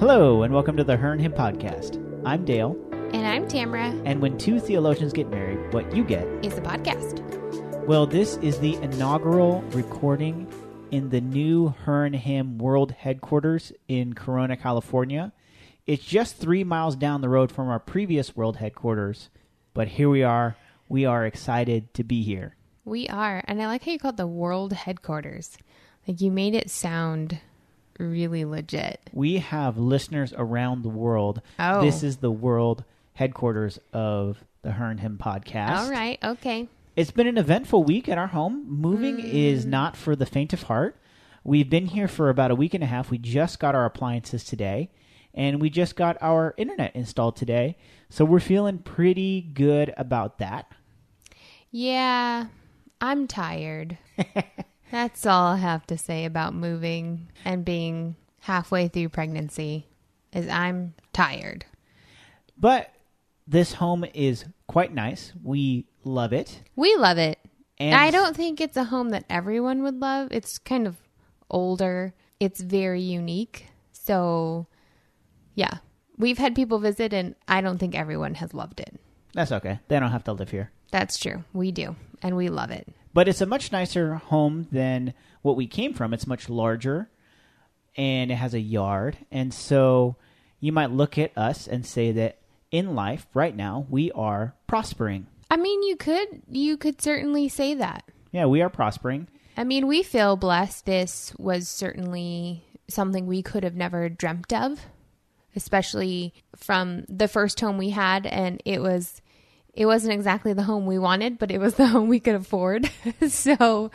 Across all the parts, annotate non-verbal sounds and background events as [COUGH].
Hello, and welcome to the Her and Hymn Podcast. I'm Dale, And I'm Tamara. and when two theologians get married, what you get. Is a podcast. Well, this is the inaugural recording in the new Her and Hymn World Headquarters in Corona, California. It's just three miles down the road from our previous world headquarters, but here we are. We are excited to be here. We are. And I like how you called the world headquarters. Like you made it sound really legit. We have listeners around the world. Oh. This is the world headquarters of the Her and Hymn podcast. All right. Okay. It's been an eventful week at our home. Moving is mm. not for the faint of heart. We've been here for about a week and a half. We just got our appliances today, and we just got our internet installed today. So we're feeling pretty good about that. Yeah. I'm tired. [LAUGHS] That's all I have to say about moving and being halfway through pregnancy is I'm tired. But this home is quite nice. We love it. We love it. And I don't think it's a home that everyone would love. It's kind of older. It's very unique. So, yeah. We've had people visit and I don't think everyone has loved it. That's okay. They don't have to live here. That's true. We do. And we love it. But it's a much nicer home than what we came from. It's much larger and it has a yard. And so you might look at us and say that in life right now we are prospering. I mean, you could you could certainly say that. Yeah, we are prospering. I mean, we feel blessed. This was certainly something we could have never dreamt of, especially from the first home we had and it was it wasn't exactly the home we wanted, but it was the [LAUGHS] home we could afford. [LAUGHS] so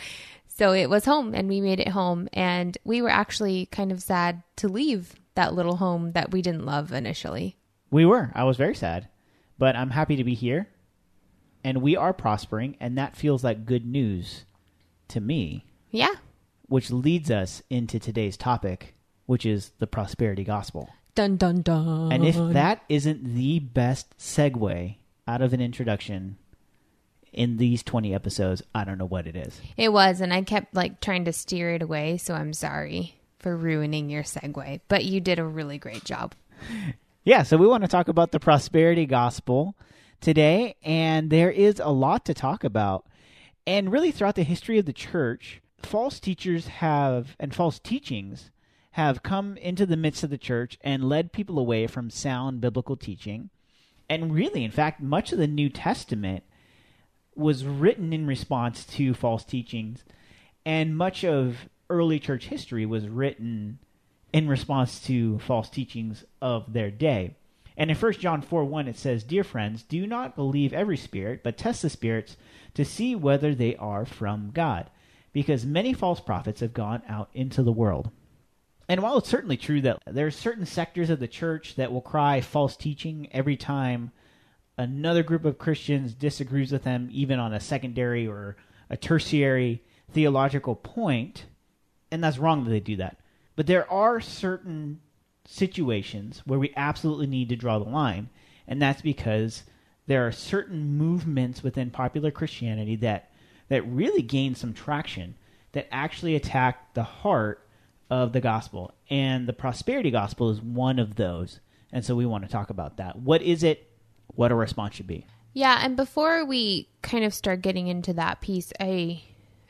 so it was home and we made it home and we were actually kind of sad to leave that little home that we didn't love initially. We were. I was very sad. But I'm happy to be here. And we are prospering and that feels like good news to me, Yeah. which leads us into today's topic, which is the prosperity gospel. Dun dun dun. And if that isn't the best segue out of an introduction in these 20 episodes, I don't know what it is. It was, and I kept like trying to steer it away, so I'm sorry for ruining your segue. But you did a really great job. Yeah, so we want to talk about the prosperity gospel today, and there is a lot to talk about. And really, throughout the history of the church, false teachers have, and false teachings have come into the midst of the church and led people away from sound biblical teaching. And really, in fact, much of the New Testament was written in response to false teachings, and much of early church history was written in response to false teachings of their day. And in 1 John 4 1, it says, Dear friends, do not believe every spirit, but test the spirits to see whether they are from God, because many false prophets have gone out into the world. And while it's certainly true that there are certain sectors of the church that will cry false teaching every time another group of Christians disagrees with them, even on a secondary or a tertiary theological point, and that's wrong that they do that. But there are certain situations where we absolutely need to draw the line, and that's because there are certain movements within popular Christianity that that really gain some traction that actually attack the heart of the gospel. And the prosperity gospel is one of those. And so we want to talk about that. What is it? What a response should be. Yeah, and before we kind of start getting into that piece, I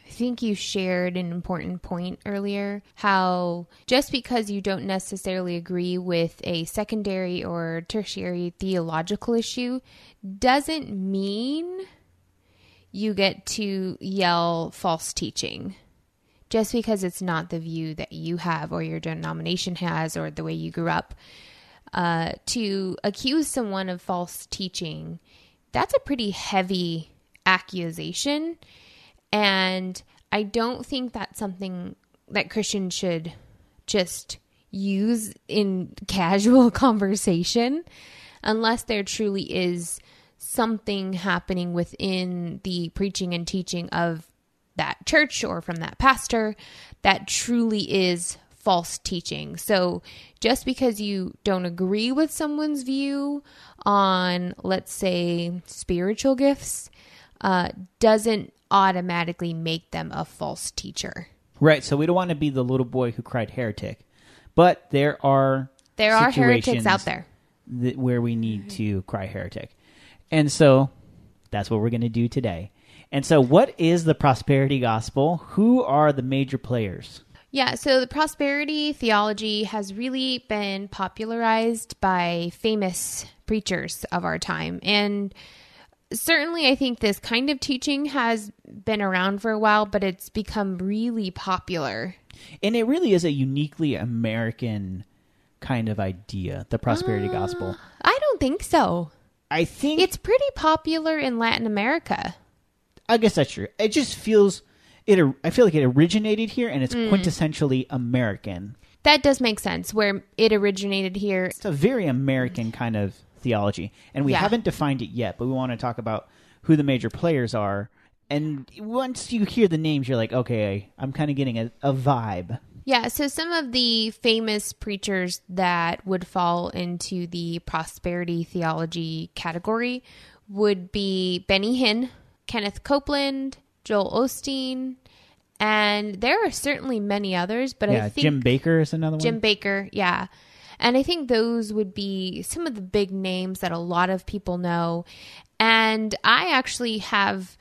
think you shared an important point earlier how just because you don't necessarily agree with a secondary or tertiary theological issue doesn't mean you get to yell false teaching. Just because it's not the view that you have or your denomination has or the way you grew up, uh, to accuse someone of false teaching, that's a pretty heavy accusation. And I don't think that's something that Christians should just use in [LAUGHS] casual conversation unless there truly is something happening within the preaching and teaching of that church or from that pastor that truly is false teaching. So just because you don't agree with someone's view on, let's say, spiritual gifts, uh, doesn't automatically make them a false teacher. Right. So we don't want to be the little boy who cried heretic. But there are There are heretics out there. that, where we need to cry heretic. And so that's what we're going to do today. And so, what is the prosperity gospel? Who are the major players? Yeah, so the prosperity theology has really been popularized by famous preachers of our time. And certainly, I think this kind of teaching has been around for a while, but it's become really popular. And it really is a uniquely American kind of idea, the prosperity uh, gospel. I don't think so. I think It's pretty popular in Latin America. I guess that's true. It just feels it. I feel like it originated here, and it's Mm. quintessentially American. That does make sense where it originated here. It's a very American kind of theology, and we Yeah. haven't defined it yet. But we want to talk about who the major players are. And once you hear the names, you're like, okay, I'm kind of getting a, a vibe. Yeah, so some of the famous preachers that would fall into the prosperity theology category would be Benny Hinn, Kenneth Copeland, Joel Osteen, and there are certainly many others, but yeah, I think Jim Bakker is another one. Jim. Bakker, yeah. And I think those would be some of the big names that a lot of people know. And I actually have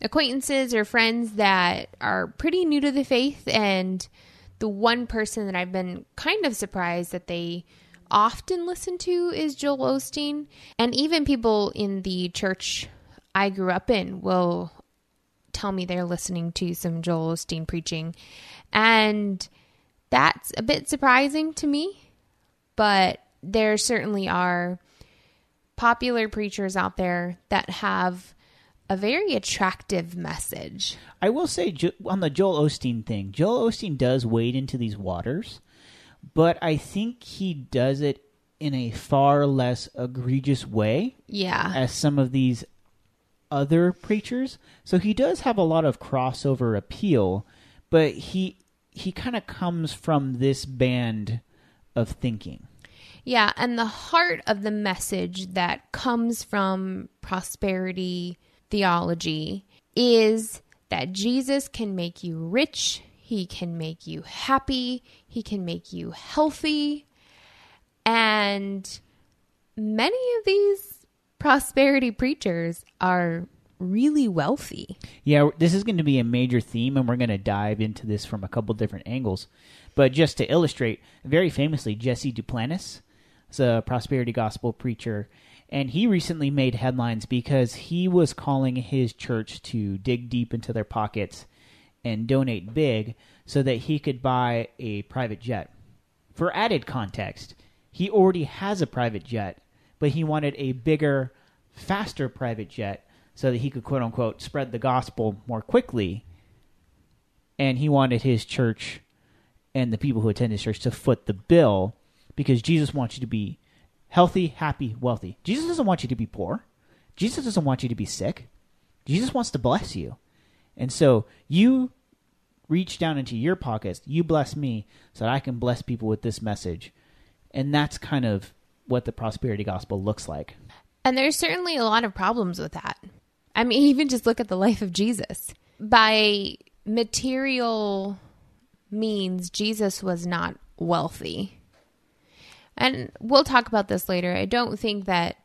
acquaintances or friends that are pretty new to the faith. And the one person that I've been kind of surprised that they often listen to is Joel Osteen. And even people in the church I grew up in will tell me they're listening to some Joel Osteen preaching. And that's a bit surprising to me, but there certainly are popular preachers out there that have a very attractive message. I will say on the Joel Osteen thing, Joel Osteen does wade into these waters, but I think he does it in a far less egregious way Yeah. as some of these other preachers. So he does have a lot of crossover appeal, but he he kind of comes from this band of thinking. Yeah, and the heart of the message that comes from prosperity theology is that Jesus can make you rich, he can make you happy, he can make you healthy. And many of these prosperity preachers are really wealthy. Yeah, this is going to be a major theme, and we're going to dive into this from a couple different angles. But just to illustrate, very famously, Jesse Duplantis is a prosperity gospel preacher, and he recently made headlines because he was calling his church to dig deep into their pockets and donate big so that he could buy a private jet. For added context, he already has a private jet, but he wanted a bigger, faster private jet so that he could quote unquote spread the gospel more quickly. And he wanted his church and the people who attend his church to foot the bill because Jesus wants you to be healthy, happy, wealthy. Jesus doesn't want you to be poor. Jesus doesn't want you to be sick. Jesus wants to bless you. And so you reach down into your pockets, you bless me so that I can bless people with this message. And that's kind of what the prosperity gospel looks like. And there's certainly a lot of problems with that. I mean, [LAUGHS] even just look at the life of Jesus. By material means, Jesus was not wealthy. And we'll talk about this later. I don't think that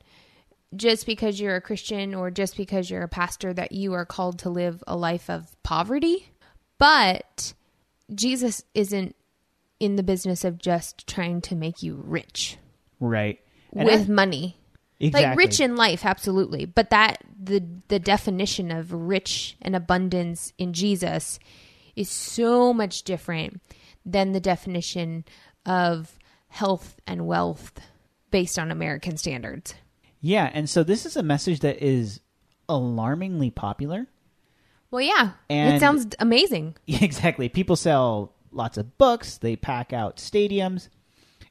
just because you're a Christian or just because you're a pastor that you are called to live a life of poverty. But Jesus isn't in the business of just trying to make you rich Right. And with I- money exactly. like rich in life absolutely but that the the definition of rich and abundance in jesus is so much different than the definition of health and wealth based on american standards Yeah, and so this is a message that is alarmingly popular. well yeah it sounds amazing [LAUGHS] Exactly. People sell lots of books, they pack out stadiums.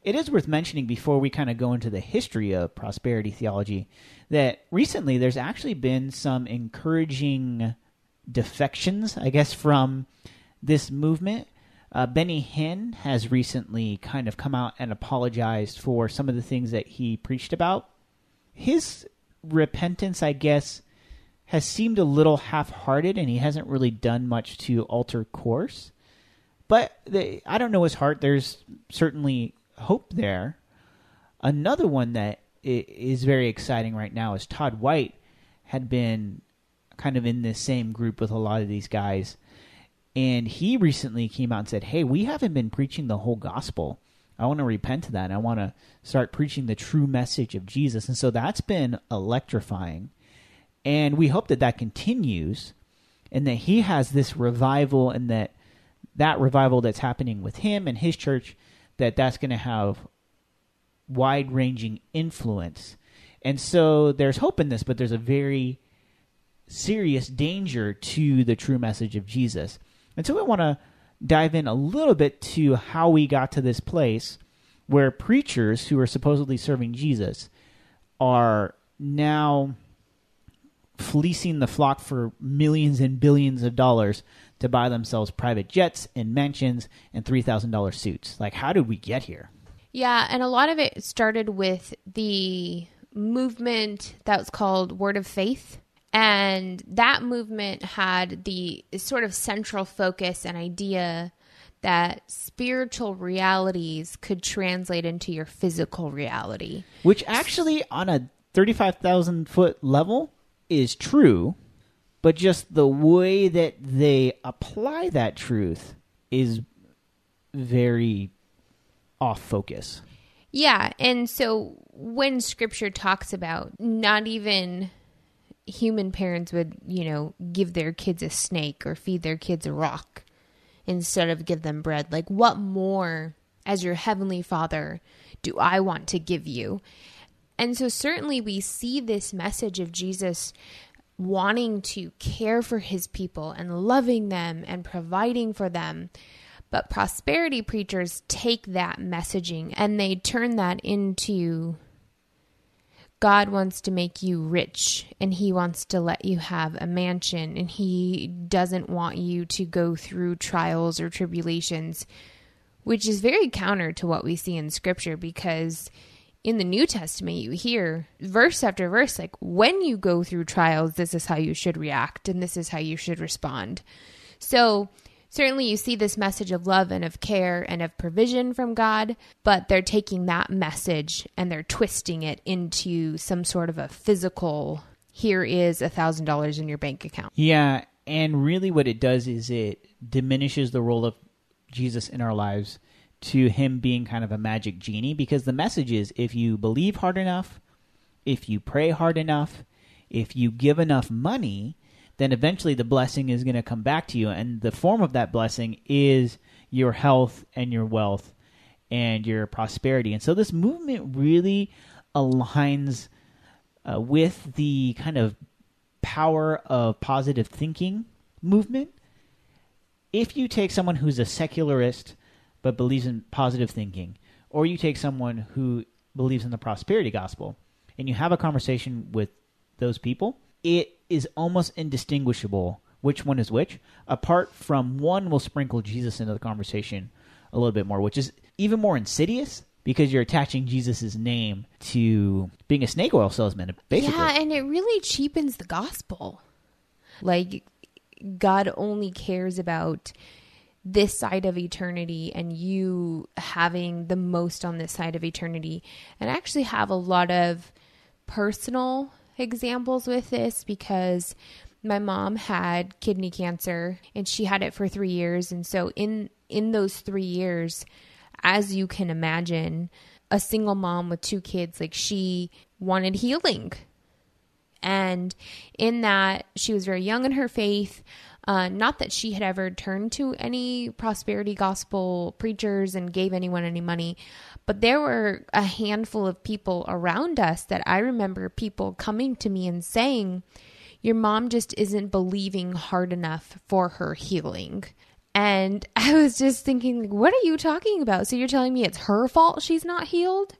It is worth mentioning before we kind of go into the history of prosperity theology that recently there's actually been some encouraging defections, I guess, from this movement. Uh, Benny Hinn has recently kind of come out and apologized for some of the things that he preached about. His repentance, I guess, has seemed a little half-hearted, and he hasn't really done much to alter course. But the, I don't know his heart. There's certainly hope there. Another one that is very exciting right now is Todd White had been kind of in this same group with a lot of these guys. And he recently came out and said, Hey, we haven't been preaching the whole gospel. I want to repent of that. I want to start preaching the true message of Jesus. And so that's been electrifying. And we hope that that continues and that he has this revival and that that revival that's happening with him and his church that that's going to have wide-ranging influence. And so there's hope in this, but there's a very serious danger to the true message of Jesus. And so we want to dive in a little bit to how we got to this place where preachers who are supposedly serving Jesus are now fleecing the flock for millions and billions of dollars to buy themselves private jets and mansions and $3,000 suits. Like, how did we get here? Yeah, and a lot of it started with the movement that was called Word of Faith. And that movement had the sort of central focus and idea that spiritual realities could translate into your physical reality. Which actually, on a 35,000 foot level, is true, but just the way that they apply that truth is very off focus. Yeah, and so when scripture talks about not even human parents would, you know, give their kids a snake or feed their kids a rock instead of give them bread, like what more as your heavenly father do I want to give you? And so, certainly, we see this message of Jesus wanting to care for his people and loving them and providing for them. But prosperity preachers take that messaging and they turn that into God wants to make you rich and he wants to let you have a mansion and he doesn't want you to go through trials or tribulations, which is very counter to what we see in scripture because in the New Testament, you hear verse after verse, like, when you go through trials, this is how you should react and this is how you should respond. So, certainly you see this message of love and of care and of provision from God, but they're taking that message and they're twisting it into some sort of a physical, here is a thousand dollars in your bank account. Yeah. And really, what it does is it diminishes the role of Jesus in our lives to him being kind of a magic genie because the message is if you believe hard enough, if you pray hard enough, if you give enough money, then eventually the blessing is going to come back to you. And the form of that blessing is your health and your wealth and your prosperity. And so this movement really aligns uh, with the kind of power of positive thinking movement. If you take someone who's a secularist, but believes in positive thinking, or you take someone who believes in the prosperity gospel and you have a conversation with those people, it is almost indistinguishable which one is which, apart from one will sprinkle Jesus into the conversation a little bit more, which is even more insidious because you're attaching Jesus' name to being a snake oil salesman, basically. Yeah, and it really cheapens the gospel. Like, God only cares about this side of eternity and you having the most on this side of eternity. And I actually have a lot of personal examples with this because my mom had kidney cancer and she had it for 3 years and so in in those 3 years as you can imagine a single mom with two kids like she wanted healing and in that she was very young in her faith uh, not that she had ever turned to any prosperity gospel preachers and gave anyone any money, but there were a handful of people around us that I remember people coming to me and saying, Your mom just isn't believing hard enough for her healing. And [LAUGHS] I was just thinking, what are you talking about? So you're telling me it's her fault she's not healed?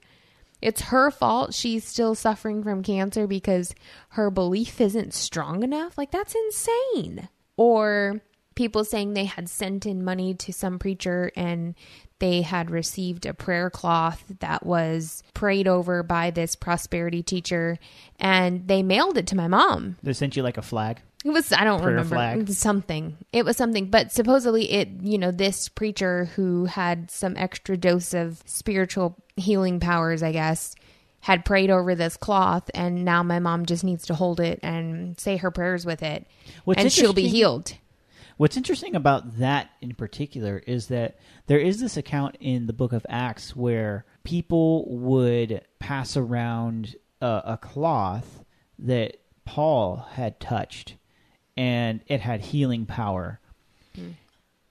It's her fault she's still suffering from cancer because her belief isn't strong enough? Like, that's insane or people saying they had sent in money to some preacher and they had received a prayer cloth that was prayed over by this prosperity teacher and they mailed it to my mom. They sent you like a flag? It was I don't prayer remember flag. something. It was something, but supposedly it, you know, this preacher who had some extra dose of spiritual healing powers, I guess, had prayed over this cloth, and now my mom just needs to hold it and say her prayers with it, What's and she'll be healed. What's interesting about that in particular is that there is this account in the book of Acts where people would pass around a, a cloth that Paul had touched and it had healing power. Hmm.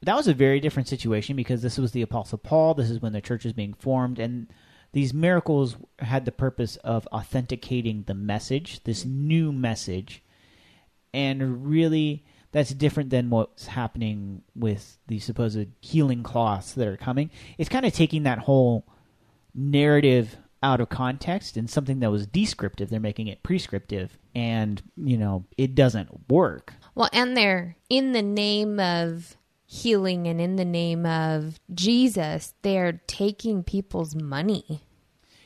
That was a very different situation because this was the Apostle Paul. This is when the church is being formed. And these miracles had the purpose of authenticating the message, this new message and really that's different than what's happening with the supposed healing cloths that are coming. It's kind of taking that whole narrative out of context and something that was descriptive, they're making it prescriptive, and you know it doesn't work. Well, and they're in the name of healing and in the name of Jesus, they're taking people's money.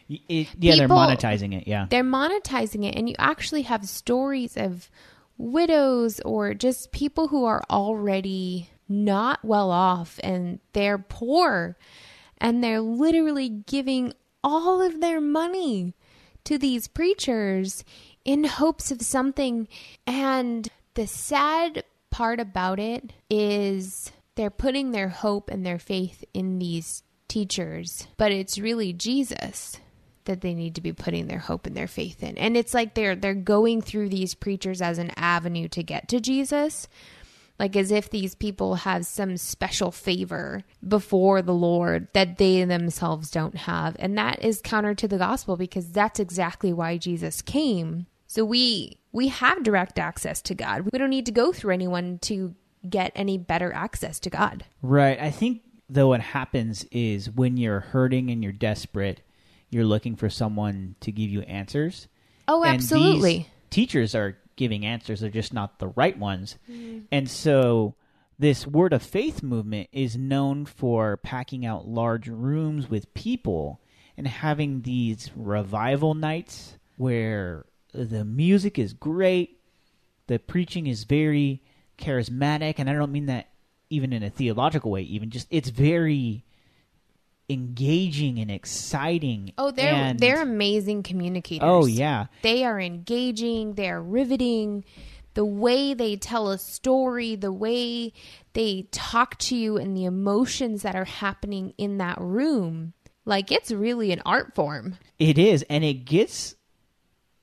It, yeah, they're monetizing it. Yeah, They're monetizing it, and you actually have stories of widows or just people who are already not well off and they're poor and they're literally giving all of their money to these preachers in hopes of something. And the sad part about it is they're putting their hope and their faith in these teachers, but it's really Jesus that they need to be putting their hope and their faith in. And it's like they're they're going through these preachers as an avenue to get to Jesus. Like as if these people have some special favor before the Lord that they themselves don't have. And that is counter to the gospel because that's exactly why Jesus came. So we we have direct access to God. We don't need to go through anyone to get any better access to God. right. I think though what happens is when you're hurting and you're desperate, you're looking for someone to give you answers. Oh, absolutely. teachers are giving answers; they're just not the right ones. Mm. And so, this word of faith movement is known for packing out large rooms with people and having these revival nights where the music is great, the preaching is very charismatic, and I don't mean that even in a theological way. Even just it's very engaging and exciting. Oh, they're and- they're amazing communicators. Oh yeah. They are engaging, they're riveting. The way they tell a story, the way they talk to you, and the emotions that are happening in that room. Like, it's really an art form. It is, and it gets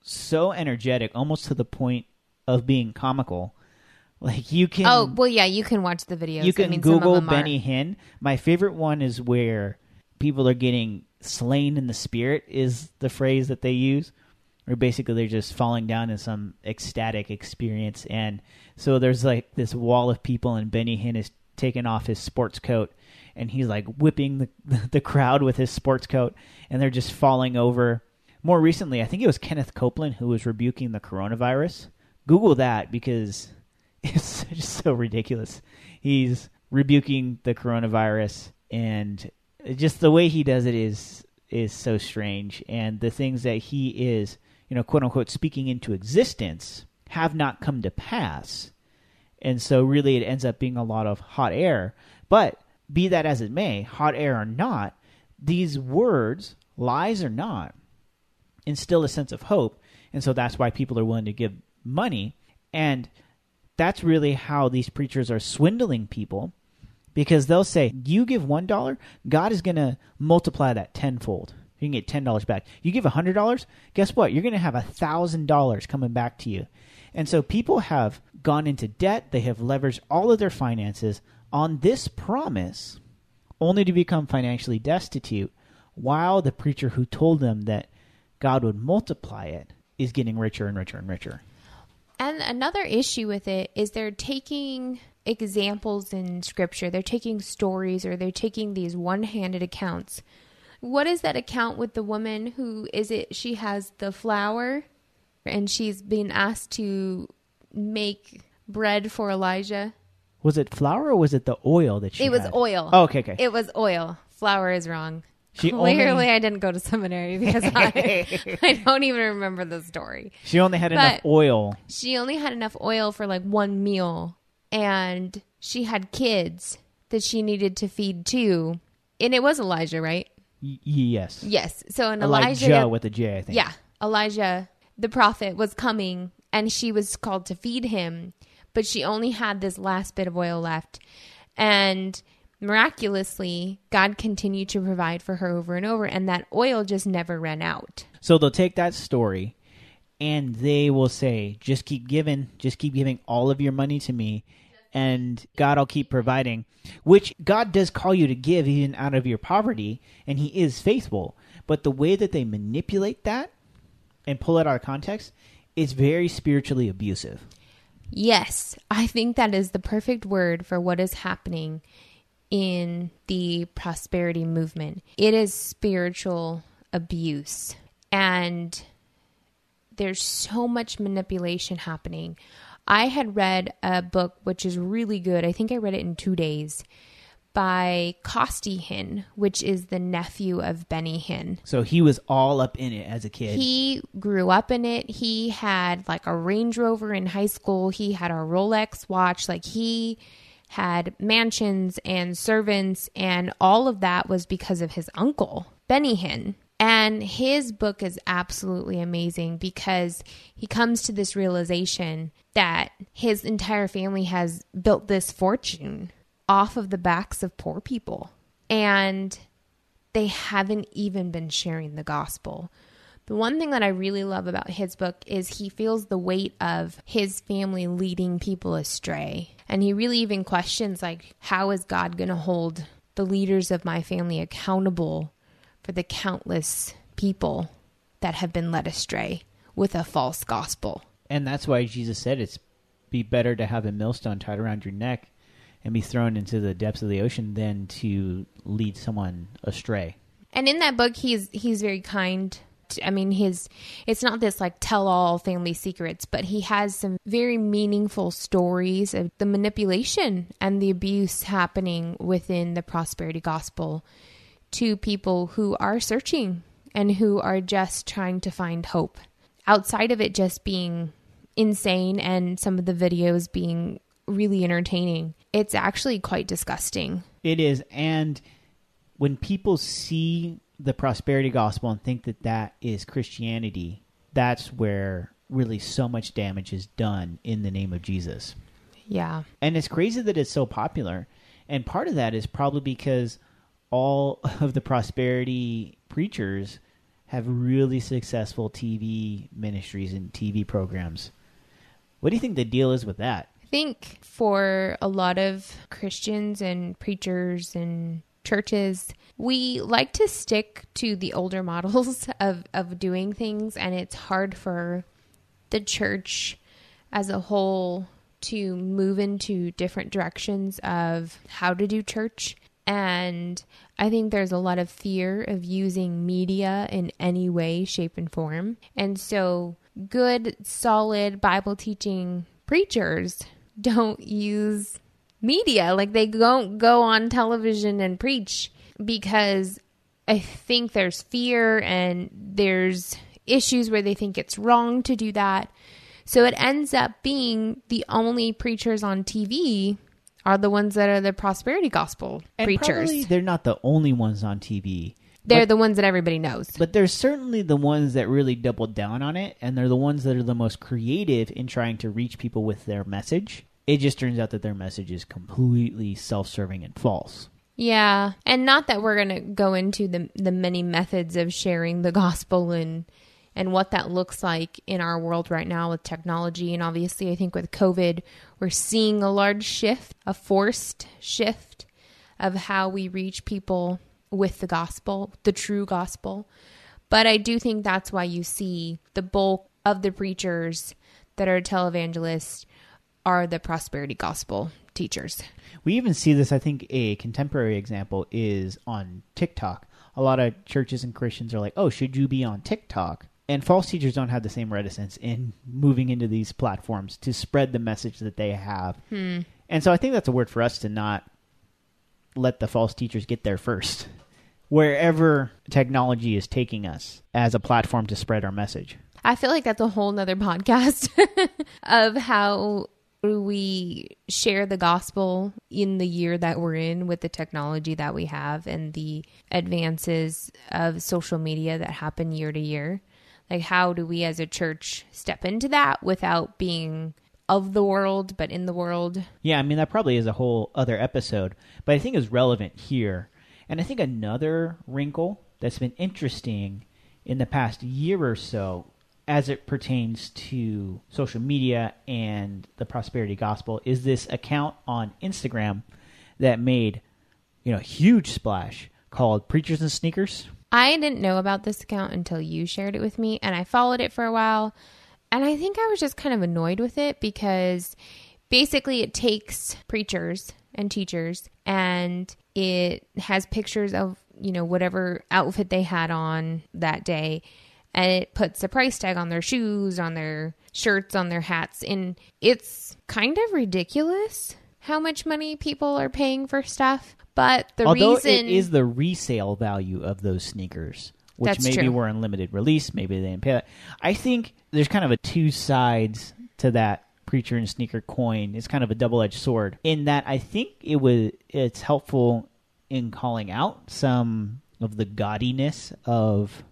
so energetic, almost to the point of being comical. Like you can, Oh, well, yeah, you can watch the videos. you I can mean, Google them are- Benny Hinn. My favorite one is where people are getting slain in the spirit. Is the phrase that they use, or basically they're just falling down in some ecstatic experience. And so there's like this wall of people, and Benny Hinn is taking off his sports coat, and he's like whipping the [LAUGHS] the crowd with his sports coat, and they're just falling over. More recently, I think it was Kenneth Copeland who was rebuking the coronavirus. Google that because [LAUGHS] it's just so ridiculous. He's rebuking the coronavirus, and just the way he does it is is so strange. And the things that he is, you know, quote unquote, speaking into existence have not come to pass. And so, really, it ends up being a lot of hot air. But be that as it may, hot air or not, these words, lies or not, instill a sense of hope. And so that's why people are willing to give money. And that's really how these preachers are swindling people because they'll say, You give $1, God is going to multiply that tenfold. You can get $10 back. You give $100, guess what? You're going to have $1,000 coming back to you. And so people have gone into debt, they have leveraged all of their finances on this promise only to become financially destitute while the preacher who told them that God would multiply it is getting richer and richer and richer. And another issue with it is they're taking examples in scripture, they're taking stories, or they're taking these one handed accounts. What is that account with the woman who is it? She has the flour and she's being asked to make bread for Elijah. Was it flour or was it the oil that she it was had? oil. Oh, okay, okay. It was oil. Flour is wrong. She Clearly, only- I didn't go to seminary because I, [LAUGHS] I don't even remember the story. she only had enough oil. she only had enough oil for like one meal and she had kids that she needed to feed too and it was elijah right Y- yes. Yes. So in Elijah, Elijah, with a J, I think. yeah, Elijah, the prophet, was coming and she was called to feed him, but she only had this last bit of oil left. And miraculously, God continued to provide for her over and over, and that oil just never ran out. So they'll take that story and they will say, just keep giving, just keep giving all of your money to me, and God will keep providing. Which God does call you to give even out of your poverty, and He is faithful. But the way that they manipulate that and pull it out of context is very spiritually abusive. Yes, I think that is the perfect word for what is happening in the prosperity movement. It is spiritual abuse. And there's so much manipulation happening. I had read a book which is really good. I think I read it in two days by Costi Hinn, which is the nephew of Benny Hinn. So he was all up in it as a kid. He grew up in it. He had like a Range Rover in high school. He had a Rolex watch. Like he had mansions and servants, and all of that was because of his uncle, Benny Hinn. And his book is absolutely amazing because he comes to this realization that his entire family has built this fortune off of the backs of poor people. And they haven't even been sharing the gospel. The one thing that I really love about his book is he feels the weight of his family leading people astray. And he really even questions like how is God going to hold the leaders of my family accountable for the countless people that have been led astray with a false gospel? And that's why Jesus said it's be better to have a millstone tied around your neck and be thrown into the depths of the ocean than to lead someone astray. And in that book, he's he's very kind. I mean, his it's not this like tell all family secrets, but he has some very meaningful stories of the manipulation and the abuse happening within the prosperity gospel to people who are searching and who are just trying to find hope outside of it just being insane and some of the videos being really entertaining. It's actually quite disgusting. It is, and when people see the prosperity gospel and think that that is Christianity, that's where really so much damage is done in the name of Jesus. Yeah. And it's crazy that it's so popular. And part of that is probably because all [LAUGHS] of the prosperity preachers have really successful TV ministries and TV programs. What do you think the deal is with that? I think for a lot of Christians and preachers and churches, we like to stick to the older [LAUGHS] models of, of doing things, and it's hard for the church as a whole to move into different directions of how to do church. And I think there's a lot of fear of using media in any way, shape, and form. And so, good, solid Bible teaching preachers [LAUGHS] don't use media. Like they don't go on television and preach because I think there's fear and there's issues where they think it's wrong to do that. So it ends up being the only preachers on TV are the ones that are the prosperity gospel And preachers. probably they're not the only ones on TV. They're but- the ones that everybody knows. But they're certainly the ones that really double down on it, and they're the ones that are the most creative in trying to reach people with their message. It just turns out that their message is completely self serving and false. Yeah, and not that we're going to go into the the many methods of sharing the gospel and and what that looks like in our world right now with technology and obviously I think with COVID we're seeing a large shift, a forced shift of how we reach people with the gospel, the true gospel. But I do think that's why you see the bulk of the preachers that are televangelists are the prosperity gospel teachers. We even see this, I think, a contemporary example is on TikTok. A lot of churches and Christians are like, oh, should you be on TikTok? And false teachers don't have the same reticence in moving into these platforms to spread the message that they have. Hmm. And so I think that's a word for us to not let the false teachers get there first. Wherever technology is taking us as a platform to spread our message. I feel like that's a whole nother [LAUGHS] podcast of how we share the gospel in the year that we're in with the technology that we have and the advances of social media that happen year to year? Like, how do we as a church step into that without being of the world, but in the world? Yeah, I mean, that probably is a whole other episode, but I think is relevant here. And I think another wrinkle that's been interesting in the past year or so as it pertains to social media and the prosperity gospel is this account on Instagram that made you know huge splash called Preachers and Sneakers. I didn't know about this account until you shared it with me and I followed it for a while and I think I was just kind of annoyed with it because basically it takes preachers and teachers and it has pictures of, you know, whatever outfit they had on that day and it puts a price tag on their shoes, on their shirts, on their hats. And it's kind of ridiculous how much money people are paying for stuff. But the Although reason it is the resale value of those sneakers, which maybe true. were in limited release, maybe they didn't pay that. I think there's kind of a two sides to that preacher and sneaker coin. It's kind of a double edged sword in that I think it was it's helpful in calling out some of the gaudiness of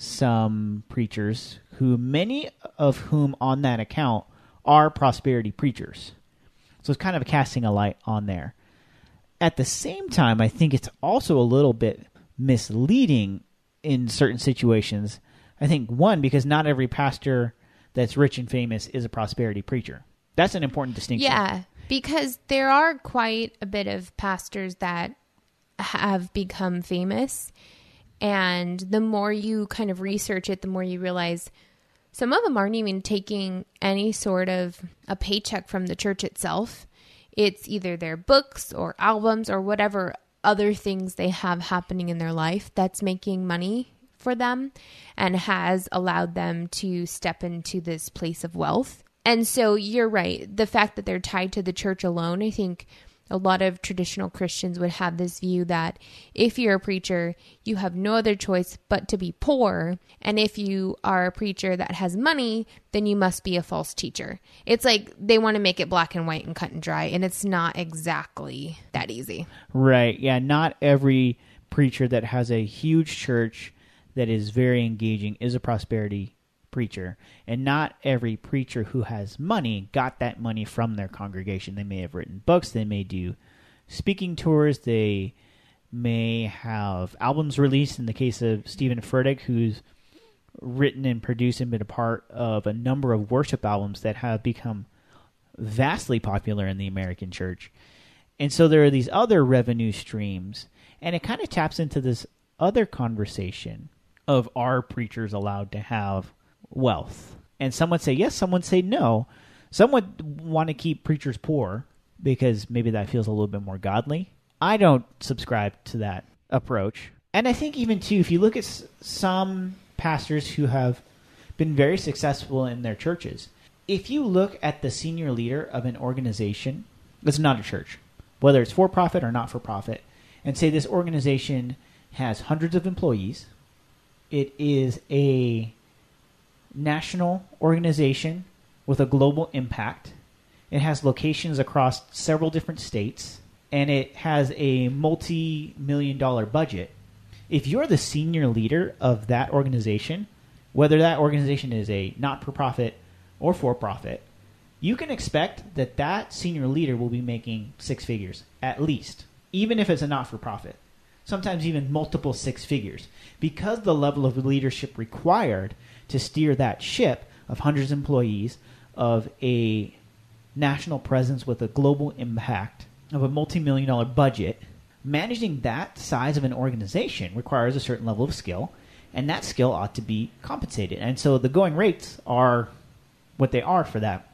some preachers who many of whom on that account are prosperity preachers. So it's kind of casting a light on there. At the same time, I think it's also a little bit misleading in certain situations. I think one because not every pastor that's rich and famous is a prosperity preacher. That's an important distinction. Yeah, because there are quite a bit of pastors that have become famous. And the more you kind of research it, the more you realize some of them aren't even taking any sort of a paycheck from the church itself. It's either their books or albums or whatever other things they have happening in their life that's making money for them and has allowed them to step into this place of wealth. And so you're right. The fact that they're tied to the church alone, I think a lot of traditional Christians would have this view that if you're a preacher, you have no other choice but to be poor. And if you are a preacher that has money, then you must be a false teacher. It's like they want to make it black and white and cut and dry, and it's not exactly that easy. Right. Yeah. Not every preacher that has a huge church that is very engaging is a prosperity preacher. And not every preacher who has money got that money from their congregation. They may have written books, they may do speaking tours, they may have albums released. In the case of Steven Furtick, who's written and produced and been a part of a number of worship albums that have become vastly popular in the American church. And so there are these other revenue streams, and it kind of taps into this other conversation of are preachers allowed to have wealth? And some would say yes, some would say no. Some would want to keep preachers poor because maybe that feels a little bit more godly. I don't subscribe to that approach. And I think even too, if you look at s- some pastors who have been very successful in their churches, if you look at the senior leader of an organization, that's not a church, whether it's for profit or not for profit, and say this organization has hundreds of employees, it is a national organization with a global impact. It has locations across several different states, and it has a multi million dollar budget. If you're the senior leader of that organization, whether that organization is a not for profit or for profit, you can expect that that senior leader will be making six figures at least, even if it's a not for profit. Sometimes even multiple six figures, because the level of leadership required to steer that ship of hundreds of employees, of a national presence with a global impact, of a multi million dollar budget, managing that size of an organization requires a certain level of skill, and that skill ought to be compensated. And so the going rates are what they are for that.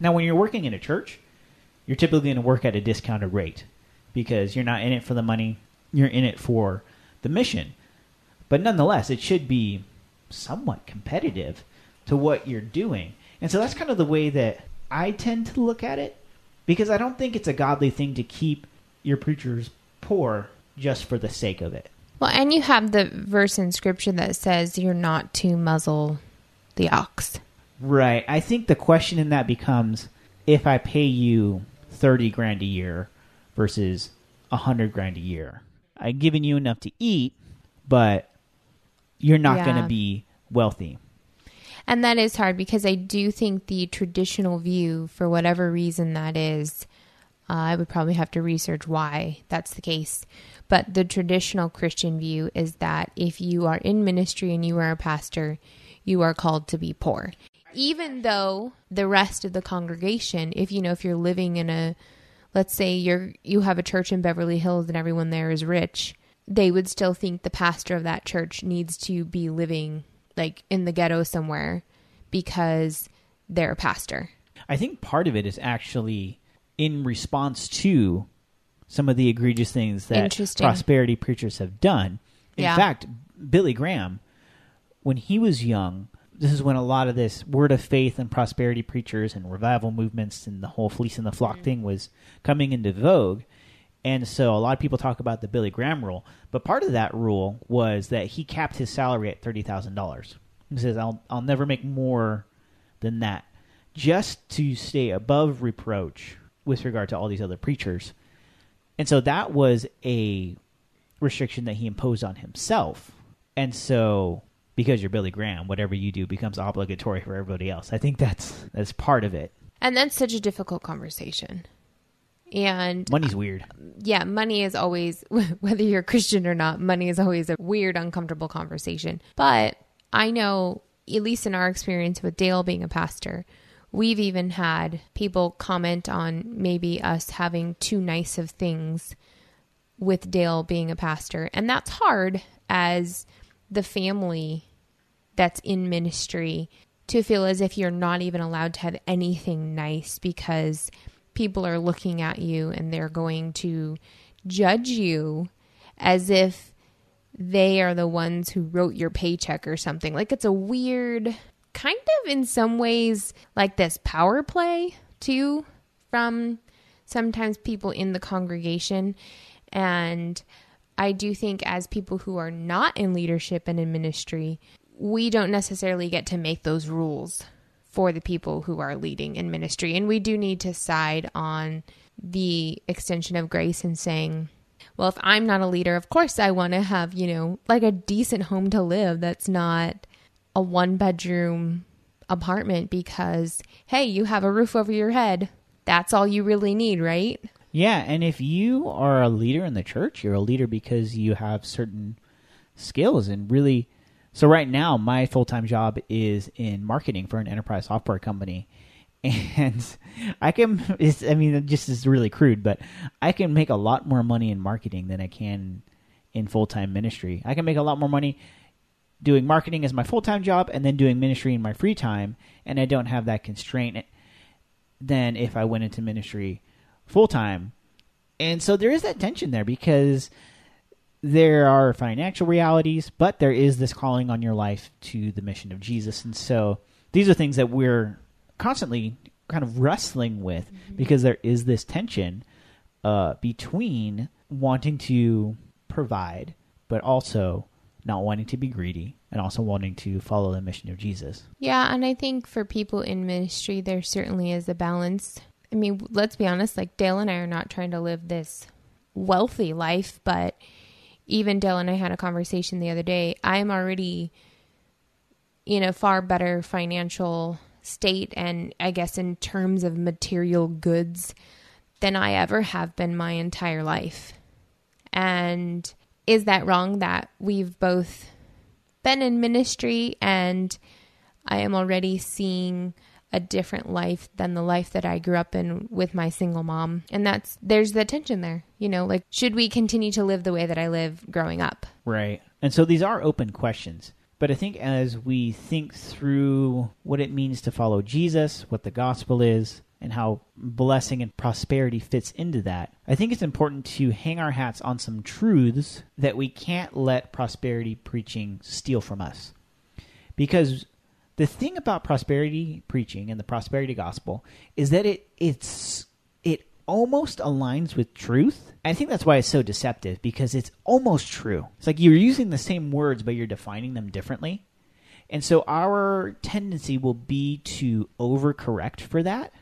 Now, when you're working in a church, you're typically going to work at a discounted rate because you're not in it for the money, you're in it for the mission. But nonetheless, it should be somewhat competitive to what you're doing. And so that's kind of the way that I tend to look at it because I don't think it's a godly thing to keep your preachers poor just for the sake of it. Well, and you have the verse in scripture that says you're not to muzzle the ox. Right. I think the question in that becomes if I pay you 30 grand a year versus 100 grand a year. I've given you enough to eat, but you're not Yeah. going to be wealthy. And that is hard because I do think the traditional view, for whatever reason that is, uh, I would probably have to research why that's the case. But the traditional Christian view is that if you are in ministry and you are a pastor, you are called to be poor. Even though the rest of the congregation, if you know, if you're living in a, let's say you're you have a church in Beverly Hills and everyone there is rich, they would still think the pastor of that church needs to be living like in the ghetto somewhere because they're a pastor. I think part of it is actually in response to some of the egregious things that prosperity preachers have done. In Yeah. fact, Billy Graham, when he was young, this is when a lot of this word of faith and prosperity preachers and revival movements and the whole fleece and the flock Mm. thing was coming into vogue. And so a lot of people talk about the Billy Graham rule, but part of that rule was that he capped his salary at thirty thousand dollars. He says, "I'll I'll never make more than that, just to stay above reproach with regard to all these other preachers." And so that was a restriction that he imposed on himself. And so because you're Billy Graham, whatever you do becomes obligatory for everybody else. I think that's that's part of it. And that's such a difficult conversation. And Money's weird. yeah, money is always, [LAUGHS] whether you're Christian or not, money is always a weird, uncomfortable conversation. But I know, at least in our experience with Dale being a pastor, we've even had people comment on maybe us having too nice of things with Dale being a pastor. And that's hard as the family that's in ministry to feel as if you're not even allowed to have anything nice because people are looking at you and they're going to judge you as if they are the ones who wrote your paycheck or something. Like it's a weird, kind of in some ways, like this power play too from sometimes people in the congregation. And I do think as people who are not in leadership and in ministry, we don't necessarily get to make those rules for the people who are leading in ministry. And we do need to side on the extension of grace and saying, well, if I'm not a leader, of course I want to have, you know, like a decent home to live that's not a one bedroom apartment because, hey, you have a roof over your head. That's all you really need, right? Yeah, and if you are a leader in the church, you're a leader because you have certain skills and really so right now my full-time job is in marketing for an enterprise software company [LAUGHS] and I can I mean just is really crude, but I can make a lot more money in marketing than I can in full-time ministry. I can make a lot more money doing marketing as my full-time job and then doing ministry in my free time and I don't have that constraint than if I went into ministry full time. And so there is that tension there because there are financial realities, but there is this calling on your life to the mission of Jesus. And so these are things that we're constantly kind of wrestling with because there is this tension uh, between wanting to provide, but also not wanting to be greedy and also wanting to follow the mission of Jesus. Yeah, and I think for people in ministry, there certainly is a balance. I mean, let's be honest, like Dale and I are not trying to live this wealthy life, but even Dale and I had a conversation the other day. I'm already in a far better financial state, and I guess in terms of material goods, than I ever have been my entire life. And is that wrong that we've both been in ministry and I am already seeing a different life than the life that I grew up in with my single mom. And that's there's the tension there. You know, like should we continue to live the way that I live growing up? Right. And so these are open questions. But I think as we think through what it means to follow Jesus, what the gospel is, and how blessing and prosperity fits into that, I think it's important to hang our hats on some truths that we can't let prosperity preaching steal from us. Because the thing about prosperity preaching and the prosperity gospel is that it it's it almost aligns with truth. I think that's why it's so deceptive because it's almost true. It's like you're using the same words but you're defining them differently. And so our tendency will be to overcorrect for that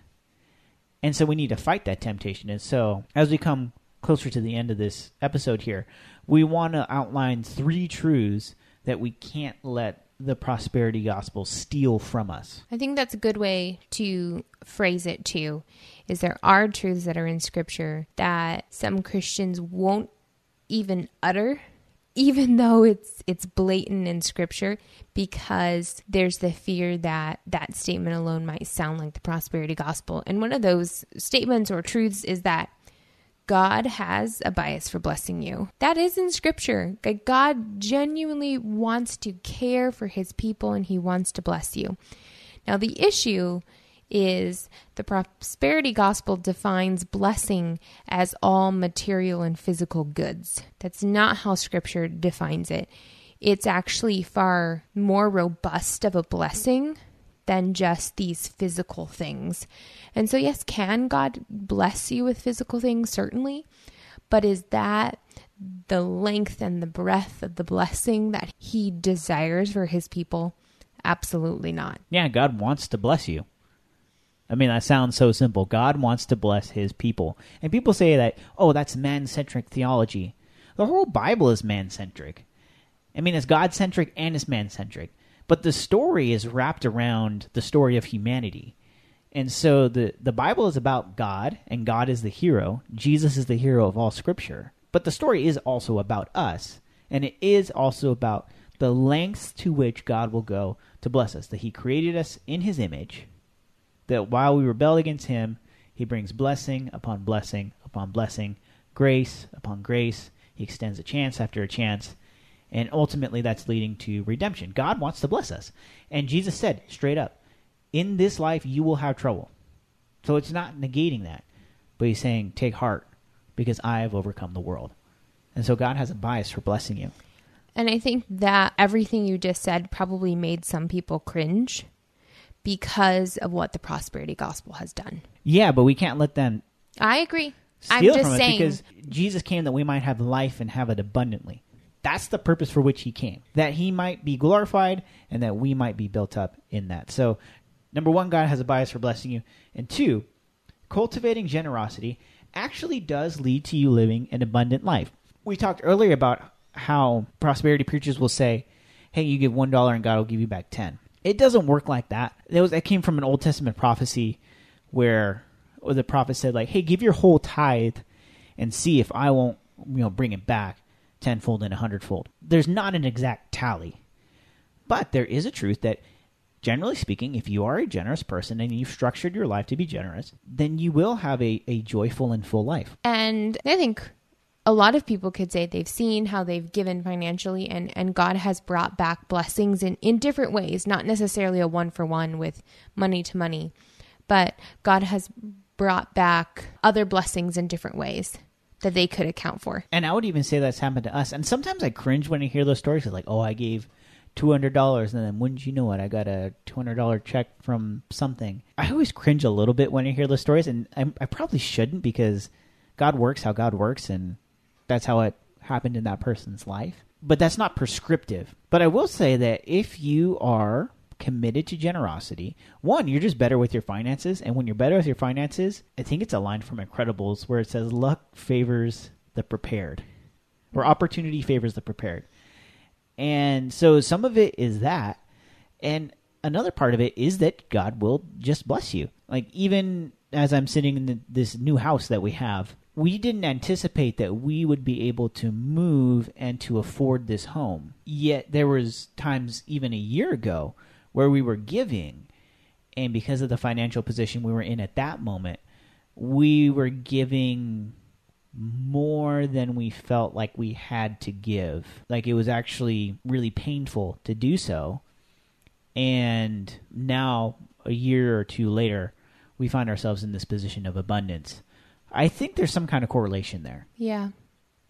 And so we need to fight that temptation. And so as we come closer to the end of this episode here, we want to outline three truths that we can't let the prosperity gospel steal from us. I think that's a good way to phrase it too. Is there are truths that are in scripture that some Christians won't even utter even though it's it's blatant in scripture because there's the fear that that statement alone might sound like the prosperity gospel. And one of those statements or truths is that God has a bias for blessing you. That is in scripture. God genuinely wants to care for his people and he wants to bless you. Now, the issue is the prosperity gospel defines blessing as all material and physical goods. That's not how scripture defines it. It's actually far more robust of a blessing than just these physical things. And so, yes, can God bless you with physical things? Certainly. But is that the length and the breadth of the blessing that He desires for His people? Absolutely not. Yeah, God wants to bless you. I mean, that sounds so simple. God wants to bless His people. And people say that, oh, that's man centric theology. The whole Bible is man centric. I mean, it's God centric and it's man centric but the story is wrapped around the story of humanity. And so the, the Bible is about God, and God is the hero. Jesus is the hero of all Scripture. But the story is also about us, and it is also about the lengths to which God will go to bless us. That He created us in His image, that while we rebel against Him, He brings blessing upon blessing upon blessing, grace upon grace. He extends a chance after a chance, and ultimately, that's leading to redemption. God wants to bless us. And Jesus said straight up, In this life, you will have trouble. So it's not negating that. But he's saying, Take heart, because I have overcome the world. And so God has a bias for blessing you. And I think that everything you just said probably made some people cringe because of what the prosperity gospel has done. Yeah, but we can't let them. I agree. I'm just saying because Jesus came that we might have life and have it abundantly. That's the purpose for which he came, that he might be glorified and that we might be built up in that. So, number one, God has a bias for blessing you. And two, cultivating generosity actually does lead to you living an abundant life. We talked earlier about how prosperity preachers will say, hey, you give $1 and God will give you back 10. It doesn't work like that. It was that came from an Old Testament prophecy where the prophet said like, "Hey, give your whole tithe and see if I won't, you know, bring it back." Tenfold and a hundredfold. There's not an exact tally, but there is a truth that, generally speaking, if you are a generous person and you've structured your life to be generous, then you will have a, a joyful and full life. And I think a lot of people could say they've seen how they've given financially and, and God has brought back blessings in, in different ways, not necessarily a one for one with money to money, but God has brought back other blessings in different ways that they could account for. And I would even say that's happened to us. And sometimes I cringe when I hear those stories. Like, oh, I gave two hundred dollars, and then wouldn't you know it, I got a two hundred dollar check from something. I always cringe a little bit when I hear those stories, and I, I probably shouldn't because God works how God works, and that's how it happened in that person's life. But that's not prescriptive. But I will say that if you are committed to generosity. One, you're just better with your finances, and when you're better with your finances, I think it's a line from Incredibles where it says luck favors the prepared, or opportunity favors the prepared. And so some of it is that, and another part of it is that God will just bless you. Like even as I'm sitting in the, this new house that we have, we didn't anticipate that we would be able to move and to afford this home. Yet there was times even a year ago where we were giving, and because of the financial position we were in at that moment, we were giving more than we felt like we had to give. Like it was actually really painful to do so. And now, a year or two later, we find ourselves in this position of abundance. I think there's some kind of correlation there. Yeah.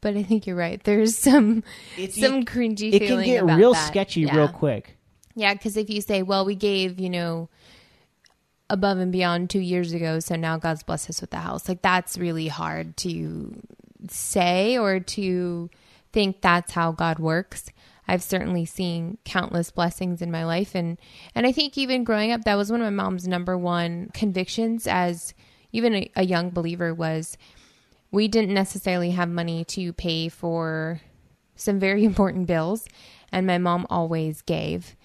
But I think you're right. There's some it's, some cringy. It can get real that. sketchy yeah. real quick. Yeah, because if you say, well, we gave, you know, above and beyond two years ago, so now God's blessed us with the house, like that's really hard to say or to think that's how God works. I've certainly seen countless blessings in my life and and I think even growing up that was one of my mom's number one convictions as even a, a young believer was we didn't necessarily have money to pay for some very [LAUGHS] important bills, and my mom always gave.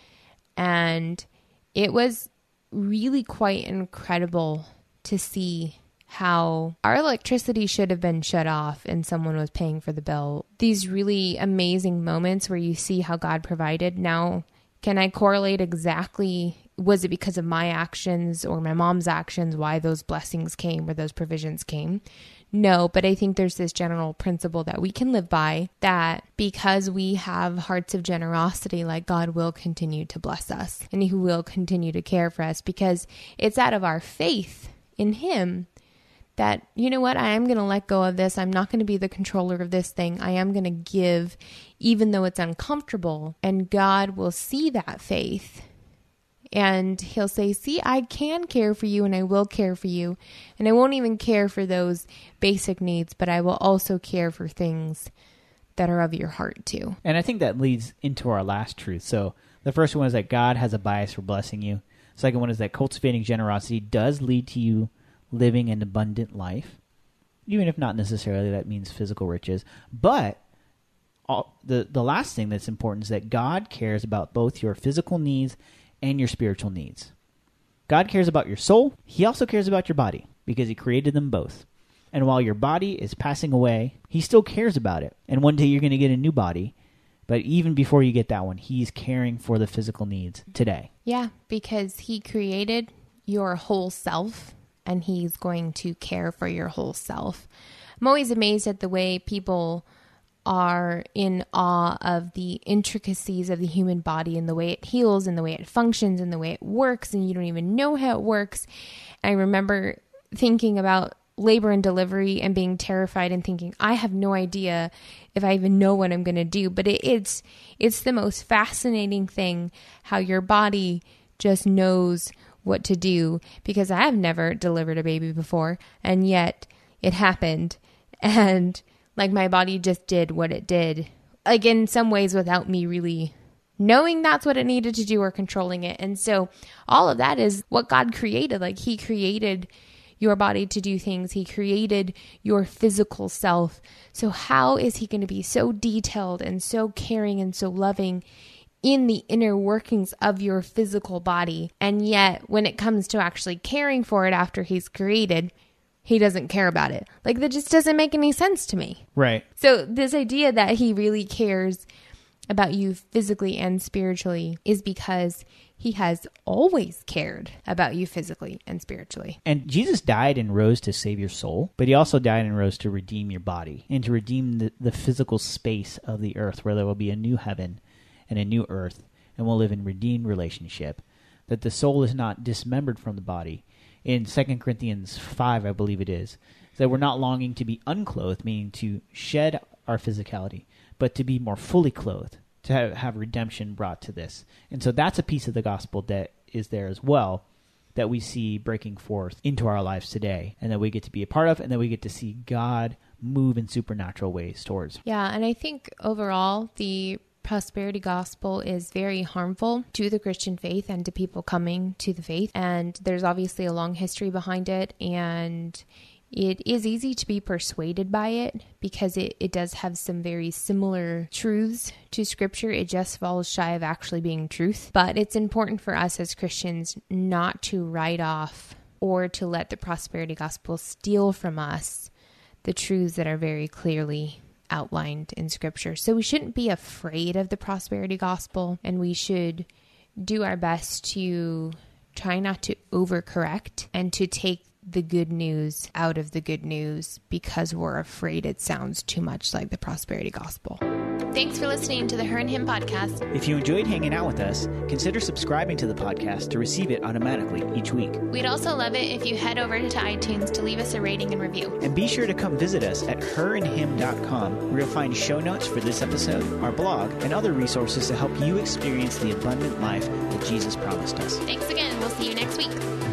And it was really quite incredible to see how our electricity should have been shut off and someone was paying for the bill. These really amazing moments where you see how God provided. Now, can I correlate exactly? Was it because of my actions or my mom's actions why those blessings came or those provisions came? No, but I think there's this general principle that we can live by that because we have hearts of generosity, like God will continue to bless us and He will continue to care for us because it's out of our faith in Him that, you know what, I am going to let go of this. I'm not going to be the controller of this thing. I am going to give, even though it's uncomfortable. And God will see that faith. And he'll say, See, I can care for you and I will care for you. And I won't even care for those basic needs, but I will also care for things that are of your heart too. And I think that leads into our last truth. So the first one is that God has a bias for blessing you. Second one is that cultivating generosity does lead to you living an abundant life, even if not necessarily that means physical riches. But all, the the last thing that's important is that God cares about both your physical needs and your spiritual needs. God cares about your soul. He also cares about your body because he created them both. And while your body is passing away, he still cares about it. And one day you're going to get a new body. But even before you get that one, he's caring for the physical needs today. Yeah, because he created your whole self and he's going to care for your whole self. I'm always amazed at the way people are in awe of the intricacies of the human body and the way it heals and the way it functions and the way it works, and you don't even know how it works. I remember thinking about labor and delivery and being terrified and thinking I have no idea if I even know what I'm going to do but it, it's it's the most fascinating thing how your body just knows what to do because I have never delivered a baby before and yet it happened and like my body just did what it did like in some ways without me really knowing that's what it needed to do or controlling it and so all of that is what God created like he created your body to do things. He created your physical self. So, how is He going to be so detailed and so caring and so loving in the inner workings of your physical body. And yet, when it comes to actually caring for it after he's created, he doesn't care about it. Like, that just doesn't make any sense to me. Right. So, this idea that he really cares about you physically and spiritually is because he has always cared about you physically and spiritually. And Jesus died and rose to save your soul, but he also died and rose to redeem your body and to redeem the, the physical space of the earth where there will be a new heaven and a new earth, and we'll live in redeemed relationship, that the soul is not dismembered from the body. In 2 Corinthians 5, I believe it is, that we're not longing to be unclothed, meaning to shed our physicality, but to be more fully clothed, to have, have redemption brought to this. And so that's a piece of the gospel that is there as well that we see breaking forth into our lives today and that we get to be a part of and that we get to see God move in supernatural ways towards. Yeah, and I think overall the prosperity gospel is very harmful to the Christian faith and to people coming to the faith. And there's obviously a long history behind it. And it is easy to be persuaded by it because it, it does have some very similar truths to scripture. It just falls shy of actually being truth. But it's important for us as Christians not to write off or to let the prosperity gospel steal from us the truths that are very clearly outlined in scripture. So we shouldn't be afraid of the prosperity gospel and we should do our best to try not to overcorrect and to take the good news out of the good news because we're afraid it sounds too much like the prosperity gospel. Thanks for listening to the Her and Hymn podcast. If you enjoyed hanging out with us, consider subscribing to the podcast to receive it automatically each week. We'd also love it if you head over to iTunes to leave us a rating and review. And be sure to come visit us at herandhymn.com where you'll find show notes for this episode, our blog, and other resources to help you experience the abundant life that Jesus promised us. Thanks again. We'll see you next week.